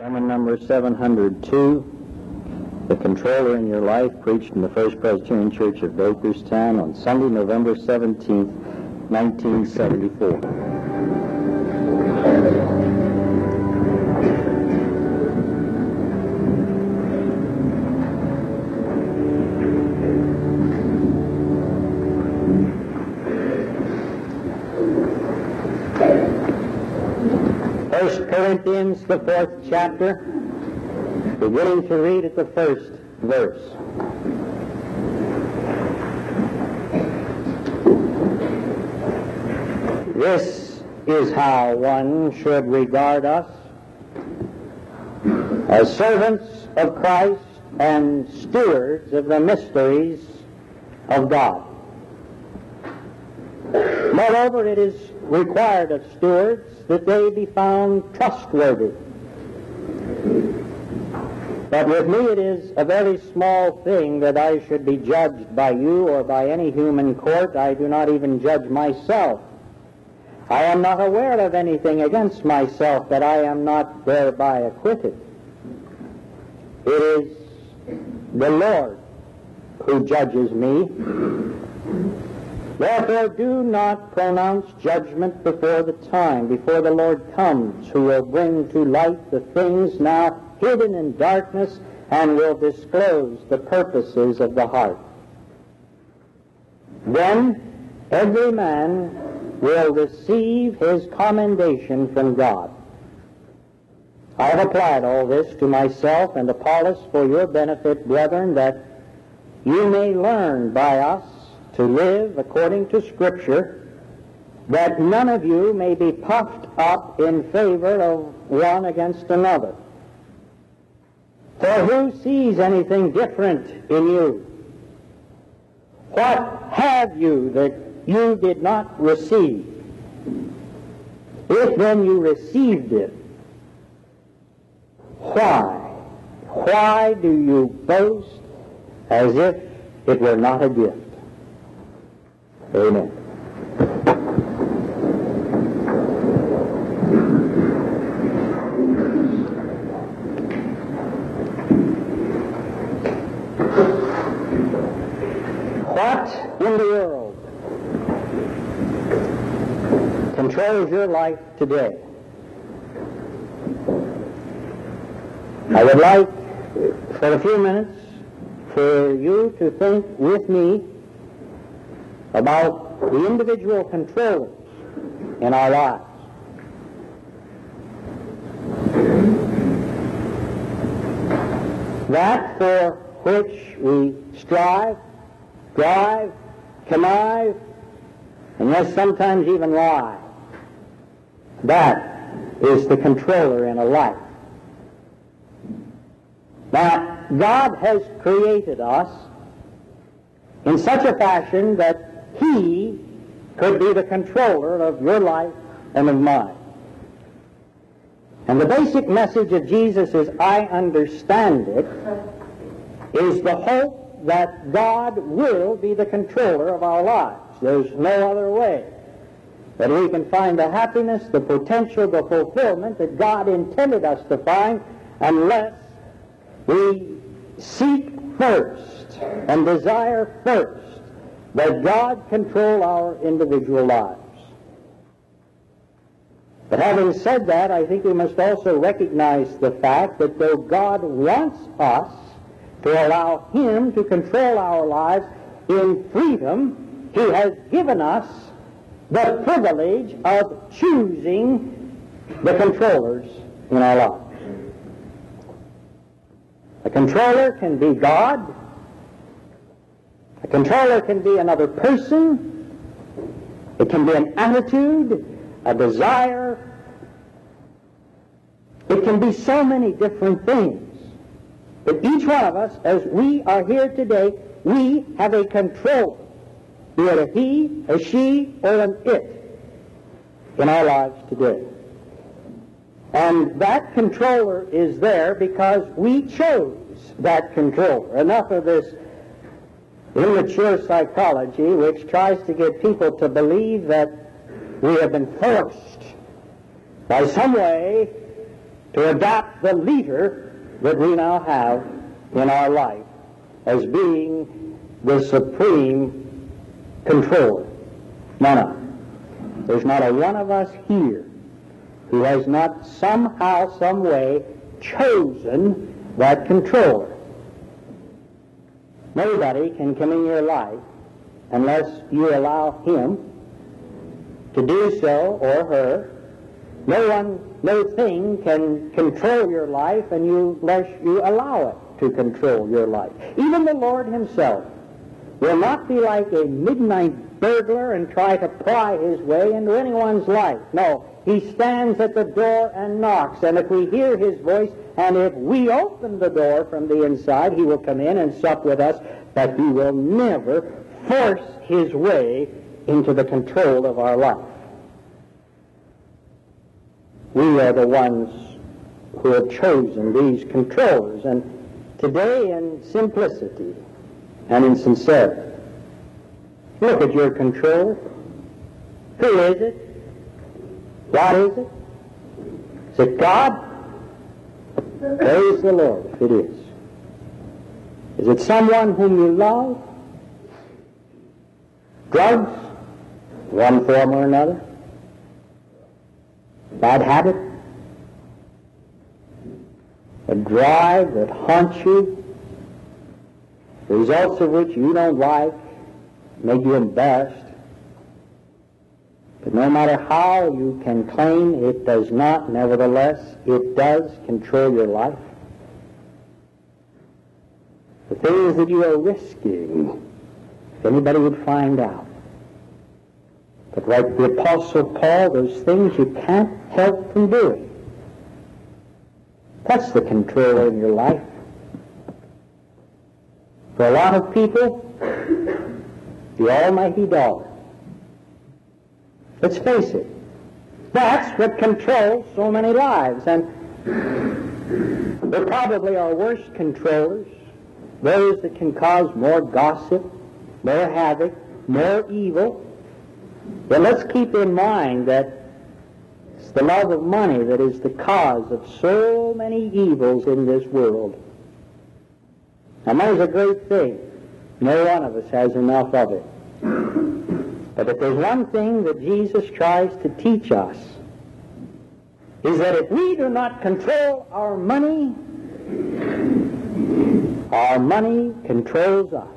Sermon number 702, The Controller in Your Life, preached in the First Presbyterian Church of Bakerstown on Sunday, November 17th, 1974. Corinthians, the fourth chapter, beginning to read at the first verse. This is how one should regard us as servants of Christ and stewards of the mysteries of God. Moreover, it is required of stewards that they be found trustworthy. But with me it is a very small thing that I should be judged by you or by any human court. I do not even judge myself. I am not aware of anything against myself that I am not thereby acquitted. It is the Lord who judges me. Therefore, do not pronounce judgment before the time, before the Lord comes, who will bring to light the things now hidden in darkness and will disclose the purposes of the heart. Then every man will receive his commendation from God. I have applied all this to myself and Apollos for your benefit, brethren, that you may learn by us to live according to Scripture, that none of you may be puffed up in favor of one against another. For who sees anything different in you? What have you that you did not receive? If then you received it, why? Why do you boast as if it were not a gift? Amen. What in the world controls your life today? I would like, for a few minutes, for you to think with me about the individual controllers in our lives. That for which we strive, drive, connive, and yes, sometimes even lie. That is the controller in a life. Now, God has created us in such a fashion that He could be the controller of your life and of mine. And the basic message of Jesus, as I understand it, is the hope that God will be the controller of our lives. There's no other way that we can find the happiness, the potential, the fulfillment that God intended us to find unless we seek first and desire first that God control our individual lives. But having said that, I think we must also recognize the fact that though God wants us to allow Him to control our lives in freedom, He has given us the privilege of choosing the controllers in our lives. A controller can be God. Controller can be another person. It can be an attitude, a desire. It can be so many different things. But each one of us, as we are here today, we have a controller, be it a he, a she, or an it in our lives today. And that controller is there because we chose that controller. Enough of this immature psychology which tries to get people to believe that we have been forced by some way to adopt the leader that we now have in our life as being the supreme controller. No, no. There's not a one of us here who has not somehow, some way chosen that controller. Nobody can come in your life unless you allow him to do so or her. No one, no thing can control your life and you, unless you allow it to control your life. Even the Lord himself will not be like a midnight burglar and try to pry his way into anyone's life. No, he stands at the door and knocks, and if we hear his voice, and if we open the door from the inside, he will come in and sup with us, but he will never force his way into the control of our life. We are the ones who have chosen these controllers, and today in simplicity and in sincerity, look at your controller. Who is it? What is it? Is it God? Praise the Lord if it is. Is it someone whom you love? Drugs? One form or another? Bad habit? A drive that haunts you? The results of which you don't like, make you embarrassed? But no matter how you can claim it does not, nevertheless, it does control your life. The things that you are risking, if anybody would find out. But like the Apostle Paul, those things you can't help from doing. That's the controller in your life. For a lot of people, the almighty dollar Let's face it. That's what controls so many lives. And there probably are worse controllers, those that can cause more gossip, more havoc, more evil. But let's keep in mind that it's the love of money that is the cause of so many evils in this world. Now, money's a great thing. No one of us has enough of it. But if there's one thing that Jesus tries to teach us, is that if we do not control our money, our money controls us.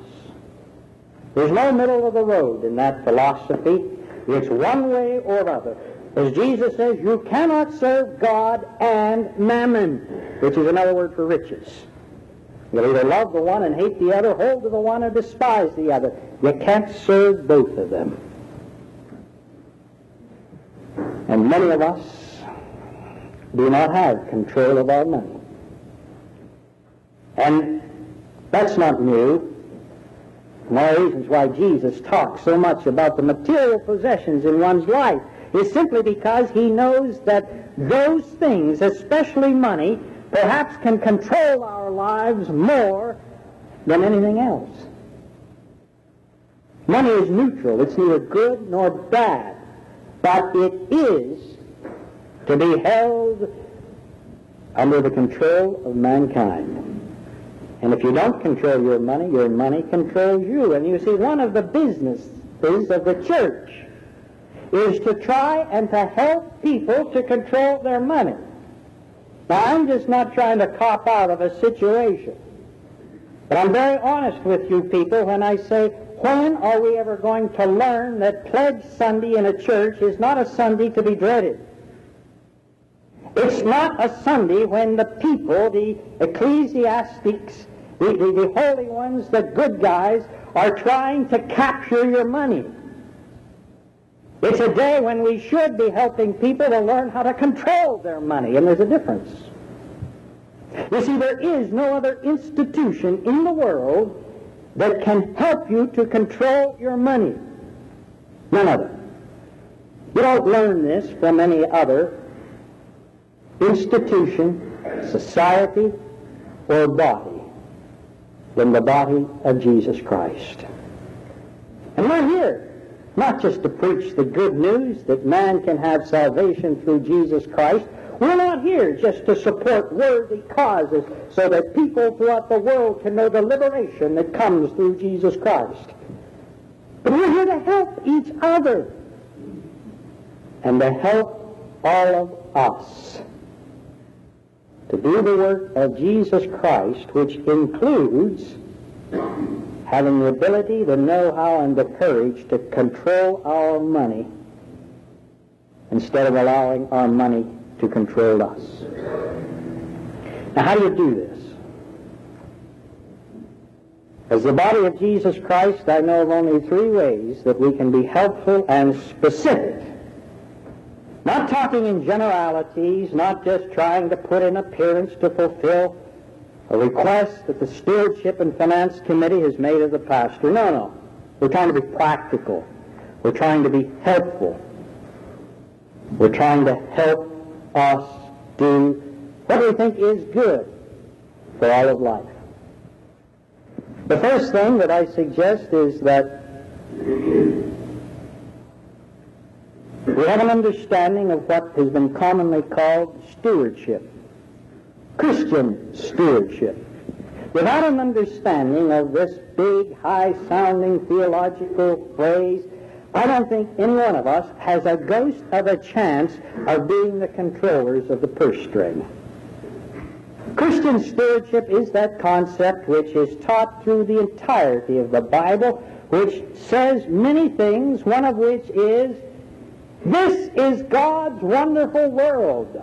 There's no middle of the road in that philosophy. It's one way or other. As Jesus says, you cannot serve God and mammon, which is another word for riches. You'll either love the one and hate the other, hold to the one or despise the other. You can't serve both of them. And many of us do not have control of our money. And that's not new. One of the reasons why Jesus talks so much about the material possessions in one's life is simply because he knows that those things, especially money, perhaps can control our lives more than anything else. Money is neutral. It's neither good nor bad but it is to be held under the control of mankind. And if you don't control your money, your money controls you. And you see, one of the businesses of the church is to try and to help people to control their money. Now, I'm just not trying to cop out of a situation. But I'm very honest with you people when I say when are we ever going to learn that Pledge Sunday in a church is not a Sunday to be dreaded? It's not a Sunday when the people, the ecclesiastics, the, the, the holy ones, the good guys, are trying to capture your money. It's a day when we should be helping people to learn how to control their money, and there's a difference. You see, there is no other institution in the world that can help you to control your money. None other. You don't learn this from any other institution, society, or body than the body of Jesus Christ. And we're here not just to preach the good news that man can have salvation through Jesus Christ. We're not here just to support worthy causes so that people throughout the world can know the liberation that comes through Jesus Christ. But we're here to help each other and to help all of us to do the work of Jesus Christ, which includes having the ability, the know-how, and the courage to control our money instead of allowing our money to control us. Now, how do you do this? As the body of Jesus Christ, I know of only three ways that we can be helpful and specific. Not talking in generalities, not just trying to put an appearance to fulfill a request that the Stewardship and Finance Committee has made of the pastor. No, no. We're trying to be practical. We're trying to be helpful. We're trying to help us do what we think is good for all of life. The first thing that I suggest is that we have an understanding of what has been commonly called stewardship, Christian stewardship. Without an understanding of this big, high-sounding theological phrase, I don't think any one of us has a ghost of a chance of being the controllers of the purse string. Christian stewardship is that concept which is taught through the entirety of the Bible, which says many things, one of which is, this is God's wonderful world.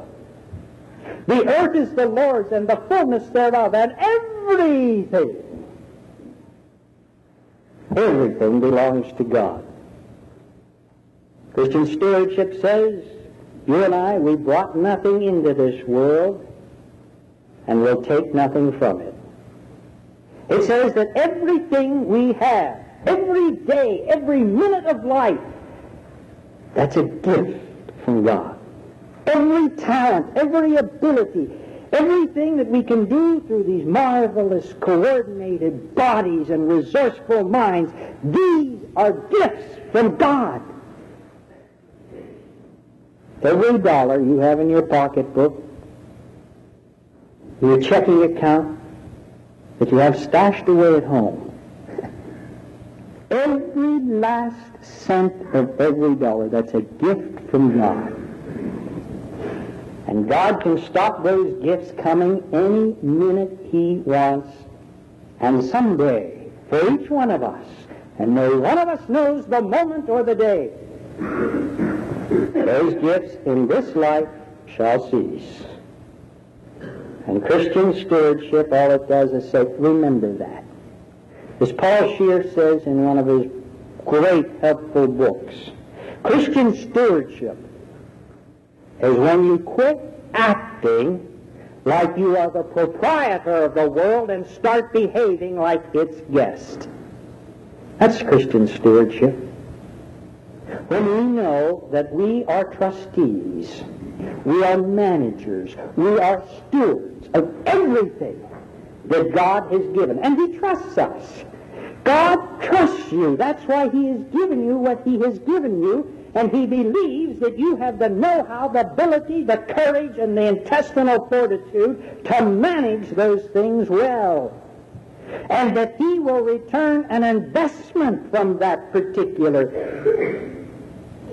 The earth is the Lord's and the fullness thereof, and everything, everything belongs to God. Christian stewardship says, you and I, we brought nothing into this world, and will take nothing from it. It says that everything we have, every day, every minute of life, that's a gift from God. Every talent, every ability, everything that we can do through these marvelous coordinated bodies and resourceful minds, these are gifts from God. Every dollar you have in your pocketbook your checking account that you have stashed away at home. Every last cent of every dollar, that's a gift from God. And God can stop those gifts coming any minute He wants. And someday, for each one of us, and no one of us knows the moment or the day, those gifts in this life shall cease. And Christian stewardship, all it does is say, remember that. As Paul Shear says in one of his great helpful books, Christian stewardship is when you quit acting like you are the proprietor of the world and start behaving like its guest. That's Christian stewardship. When we know that we are trustees, we are managers, we are stewards, of everything that God has given. And He trusts us. God trusts you. That's why He has given you what He has given you. And He believes that you have the know-how, the ability, the courage, and the intestinal fortitude to manage those things well. And that He will return an investment from that particular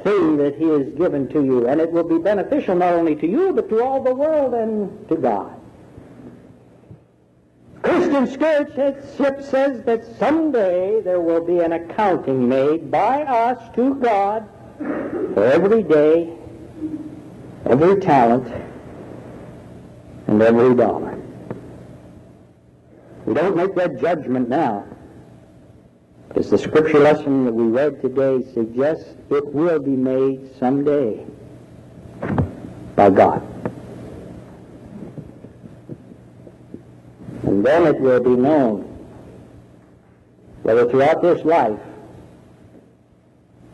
thing that He has given to you. And it will be beneficial not only to you, but to all the world and to God. Christian stewardship says that someday there will be an accounting made by us to God every day, every talent, and every dollar. We don't make that judgment now. Because the scripture lesson that we read today suggests it will be made someday by God. And then it will be known whether throughout this life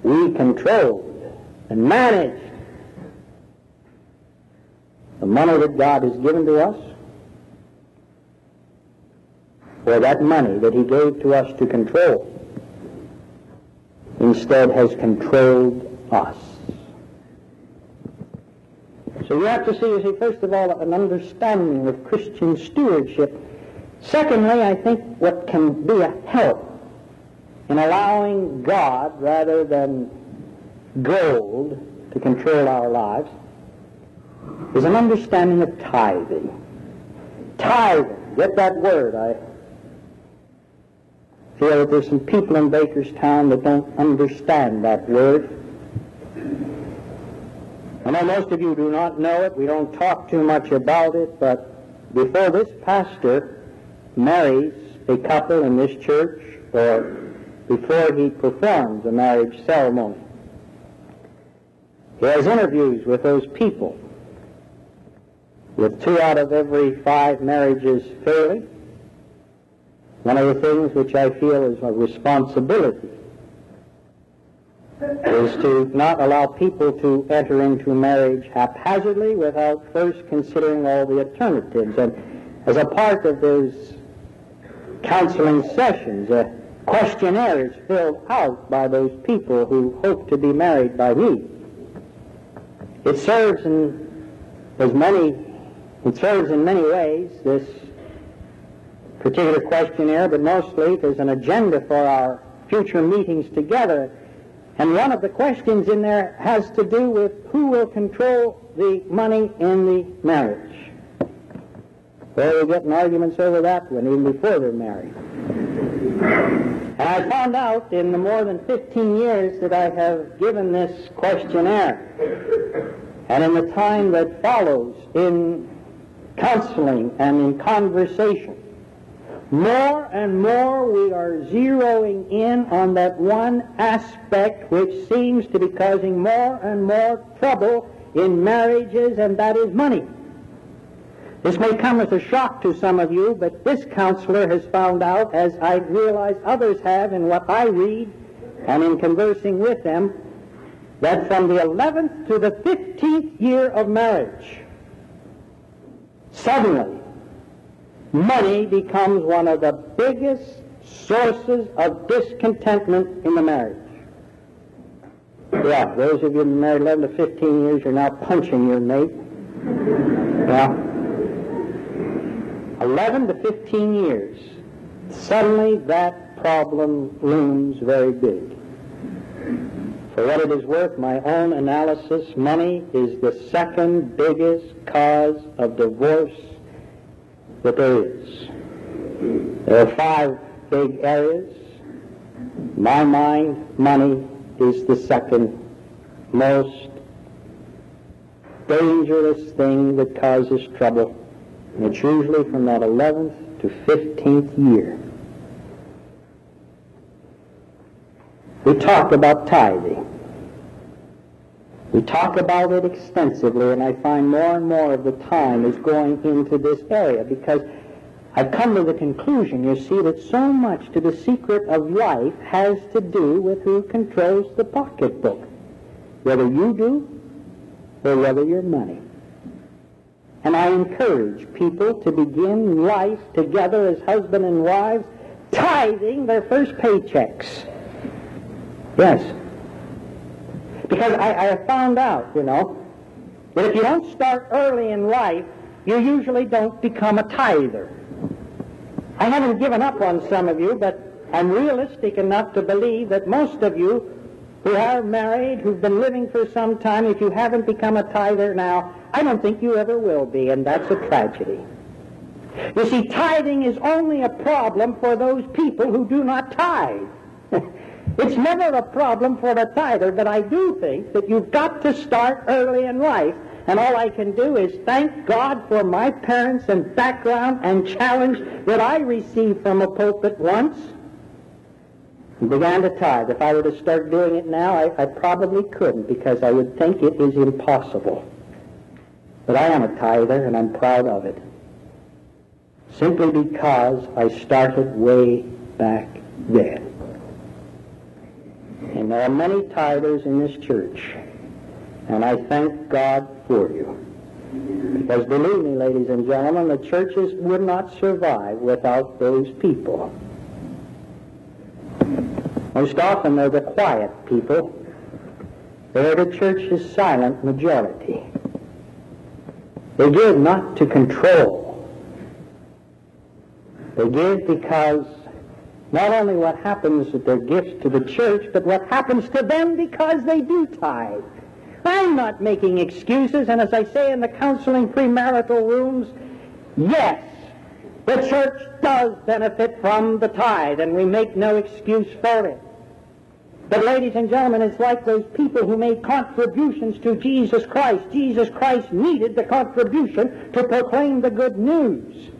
we controlled and managed the money that God has given to us, or that money that He gave to us to control instead has controlled us. So you have to see, you see, first of all, an understanding of Christian stewardship. Secondly, I think what can be a help in allowing God rather than gold to control our lives is an understanding of tithing. Tithing, get that word. I feel that there's some people in Bakerstown that don't understand that word. I know most of you do not know it. We don't talk too much about it, but before this pastor marries a couple in this church, or before he performs a marriage ceremony, he has interviews with those people. With two out of every five marriages failing, one of the things which I feel is a responsibility is to not allow people to enter into marriage haphazardly without first considering all the alternatives. And as a part of those counseling sessions, a questionnaire is filled out by those people who hope to be married by me. It serves in as many it serves in many ways, this particular questionnaire, but mostly there's an agenda for our future meetings together and one of the questions in there has to do with who will control the money in the marriage. Well, we're getting arguments over that one even before they're married. And I found out in the more than 15 years that I have given this questionnaire, and in the time that follows in counseling and in conversation, more and more we are zeroing in on that one aspect which seems to be causing more and more trouble in marriages, and that is money. This may come as a shock to some of you, but this counselor has found out, as I realize others have in what I read and in conversing with them, that from the 11th to the 15th year of marriage, suddenly money becomes one of the biggest sources of discontentment in the marriage. Yeah, those of you married 11 to 15 years, you're now punching your mate. Yeah. 11 to 15 years. Suddenly that problem looms very big. For what it is worth, my own analysis, money is the second biggest cause of divorce that there is. There are five big areas. My mind, money is the second most dangerous thing that causes trouble. And it's usually from that 11th to 15th year. We talk about tithing. We talk about it extensively, and I find more and more of the time is going into this area because I've come to the conclusion, you see, that so much to the secret of life has to do with who controls the pocketbook, whether you do or whether your money. And I encourage people to begin life together as husband and wives, tithing their first paychecks. Yes, because I, I have found out, you know, that if you don't start early in life, you usually don't become a tither. I haven't given up on some of you, but I'm realistic enough to believe that most of you who are married, who've been living for some time, if you haven't become a tither now, I don't think you ever will be, and that's a tragedy. You see, tithing is only a problem for those people who do not tithe. It's never a problem for the tither, but I do think that you've got to start early in life. And all I can do is thank God for my parents and background and challenge that I received from a pulpit once and began to tithe. If I were to start doing it now, I, I probably couldn't because I would think it is impossible. But I am a tither and I'm proud of it. Simply because I started way back then. And there are many tithers in this church. And I thank God for you. Because believe me, ladies and gentlemen, the churches would not survive without those people. Most often they're the quiet people. They're the church's silent majority. They give not to control. They give because not only what happens with their gifts to the church, but what happens to them because they do tithe. I'm not making excuses, and as I say in the counseling premarital rooms, yes, the church does benefit from the tithe, and we make no excuse for it. But ladies and gentlemen, it's like those people who made contributions to Jesus Christ. Jesus Christ needed the contribution to proclaim the good news.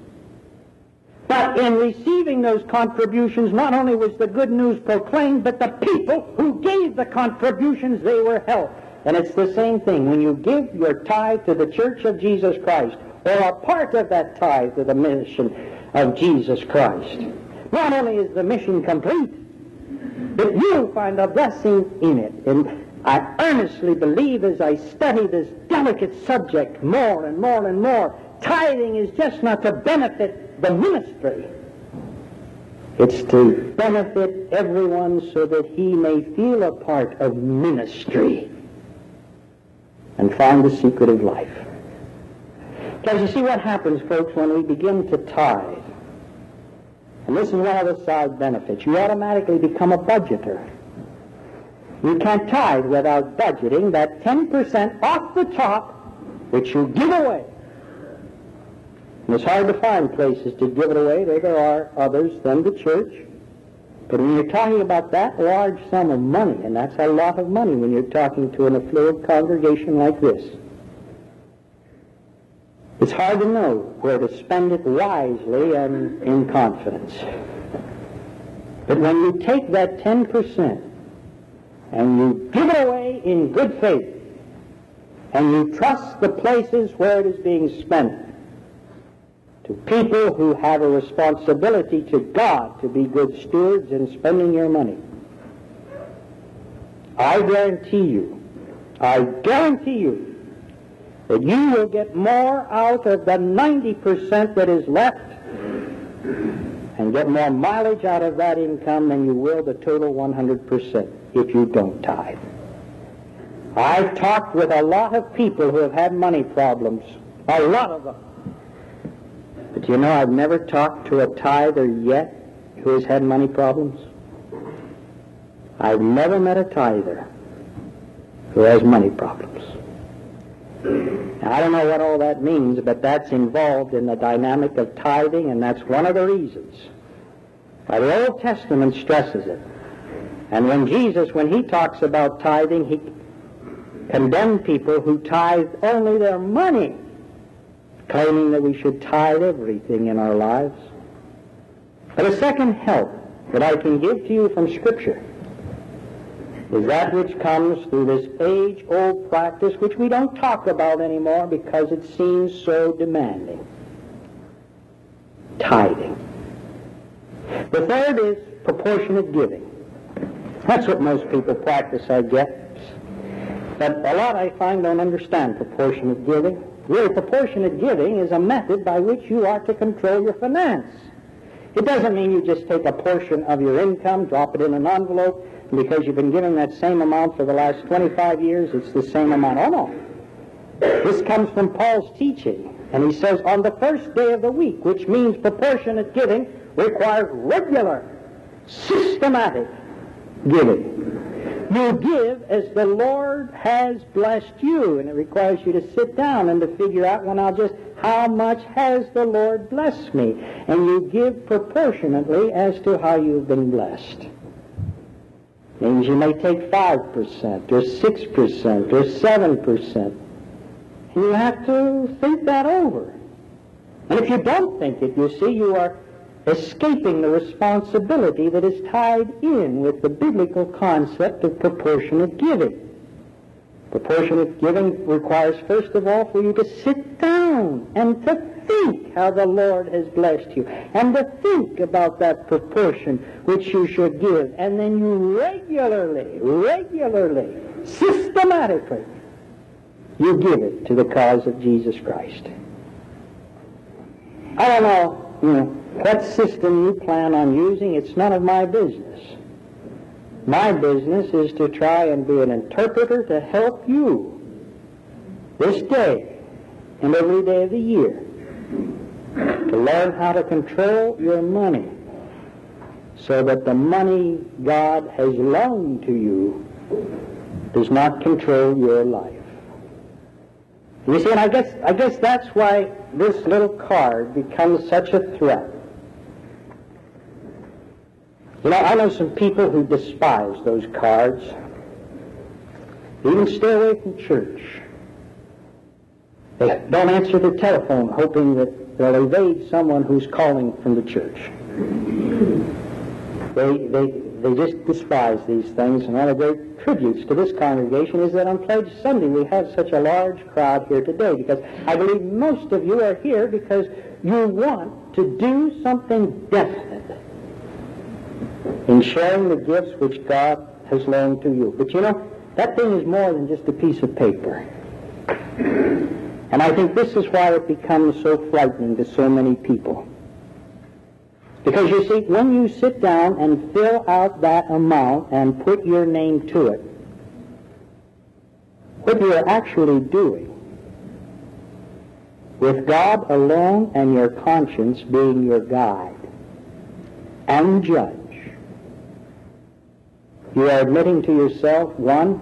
But in receiving those contributions, not only was the good news proclaimed, but the people who gave the contributions, they were helped. And it's the same thing. When you give your tithe to the Church of Jesus Christ, or a part of that tithe to the mission of Jesus Christ, not only is the mission complete, but you'll find a blessing in it. And I earnestly believe as I study this delicate subject more and more and more, tithing is just not to benefit the ministry. It's to benefit everyone so that he may feel a part of ministry and find the secret of life. Because you see what happens, folks, when we begin to tithe. And this is one of the side benefits. You automatically become a budgeter. You can't tithe without budgeting that 10% off the top which you give away. And it's hard to find places to give it away. There are others than the church. But when you're talking about that large sum of money, and that's a lot of money when you're talking to an affluent congregation like this, it's hard to know where to spend it wisely and in confidence. But when you take that 10% and you give it away in good faith, and you trust the places where it is being spent to people who have a responsibility to God to be good stewards in spending your money. I guarantee you, I guarantee you, that you will get more out of the 90% that is left and get more mileage out of that income than you will the total 100% if you don't tithe. I've talked with a lot of people who have had money problems, a lot of them. But you know, I've never talked to a tither yet who has had money problems. I've never met a tither who has money problems. Now, I don't know what all that means, but that's involved in the dynamic of tithing, and that's one of the reasons why the Old Testament stresses it. And when Jesus, when he talks about tithing, he condemned people who tithe only their money claiming that we should tithe everything in our lives. But a second help that I can give to you from Scripture is that which comes through this age-old practice which we don't talk about anymore because it seems so demanding. Tithing. The third is proportionate giving. That's what most people practice, I guess. But a lot I find don't understand proportionate giving. Really, proportionate giving is a method by which you are to control your finance. It doesn't mean you just take a portion of your income, drop it in an envelope, and because you've been giving that same amount for the last 25 years, it's the same amount. Oh, no. This comes from Paul's teaching. And he says, on the first day of the week, which means proportionate giving, requires regular, systematic giving. You give as the Lord has blessed you, and it requires you to sit down and to figure out, well, now just how much has the Lord blessed me? And you give proportionately as to how you've been blessed. Means you may take 5% or 6% or 7%. And you have to think that over. And if you don't think it, you see, you are escaping the responsibility that is tied in with the biblical concept of proportionate giving. Proportionate giving requires, first of all, for you to sit down and to think how the Lord has blessed you, and to think about that proportion which you should give, and then you regularly, regularly, systematically, you give it to the cause of Jesus Christ. I don't know, you know, what system you plan on using, it's none of my business. My business is to try and be an interpreter to help you this day and every day of the year to learn how to control your money so that the money God has loaned to you does not control your life. You see, and I guess, I guess that's why this little card becomes such a threat. You know, I know some people who despise those cards, even stay away from church. They don't answer the telephone hoping that they'll evade someone who's calling from the church. They, they, they just despise these things, and one of the great tributes to this congregation is that on Pledge Sunday we have such a large crowd here today, because I believe most of you are here because you want to do something definite in sharing the gifts which God has loaned to you. But you know, that thing is more than just a piece of paper. And I think this is why it becomes so frightening to so many people. Because you see, when you sit down and fill out that amount and put your name to it, what you're actually doing, with God alone and your conscience being your guide and judge, you are admitting to yourself, one,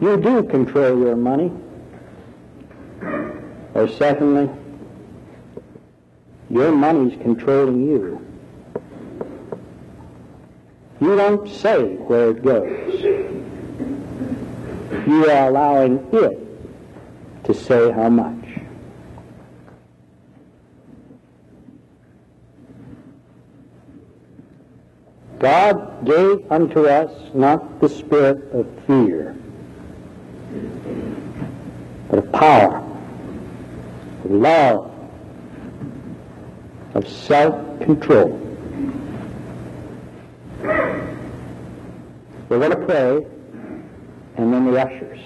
you do control your money, or secondly, your money's controlling you. You don't say where it goes. You are allowing it to say how much. God gave unto us not the spirit of fear, but of power, of love, of self-control. We're going to pray, and then the ushers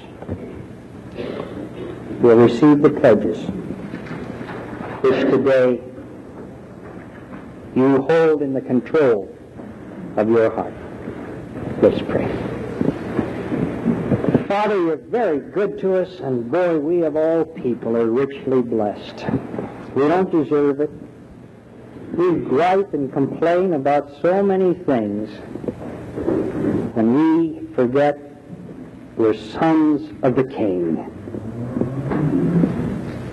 will receive the pledges, which today you hold in the control of your heart. Let's pray. Father, you're very good to us, and boy, we of all people are richly blessed. We don't deserve it. We gripe and complain about so many things, and we forget we're sons of the King.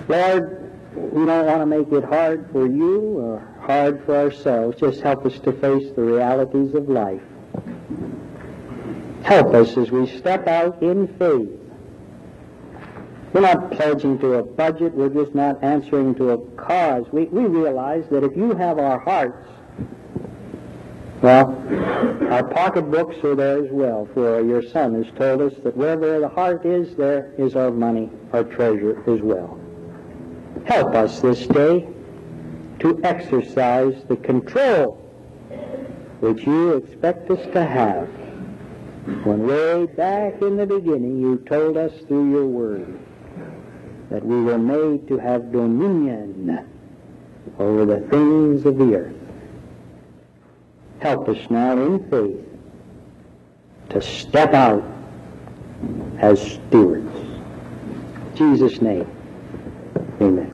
Lord, we don't want to make it hard for you or hard for ourselves. Just help us to face the realities of life. Help us as we step out in faith. We're not pledging to a budget. We're just not answering to a cause. We, we realize that if you have our hearts, well, our pocketbooks are there as well, for your son has told us that wherever the heart is, there is our money, our treasure as well. Help us this day to exercise the control which you expect us to have when way back in the beginning you told us through your word that we were made to have dominion over the things of the earth. Help us now in faith to step out as stewards. In Jesus' name, amen.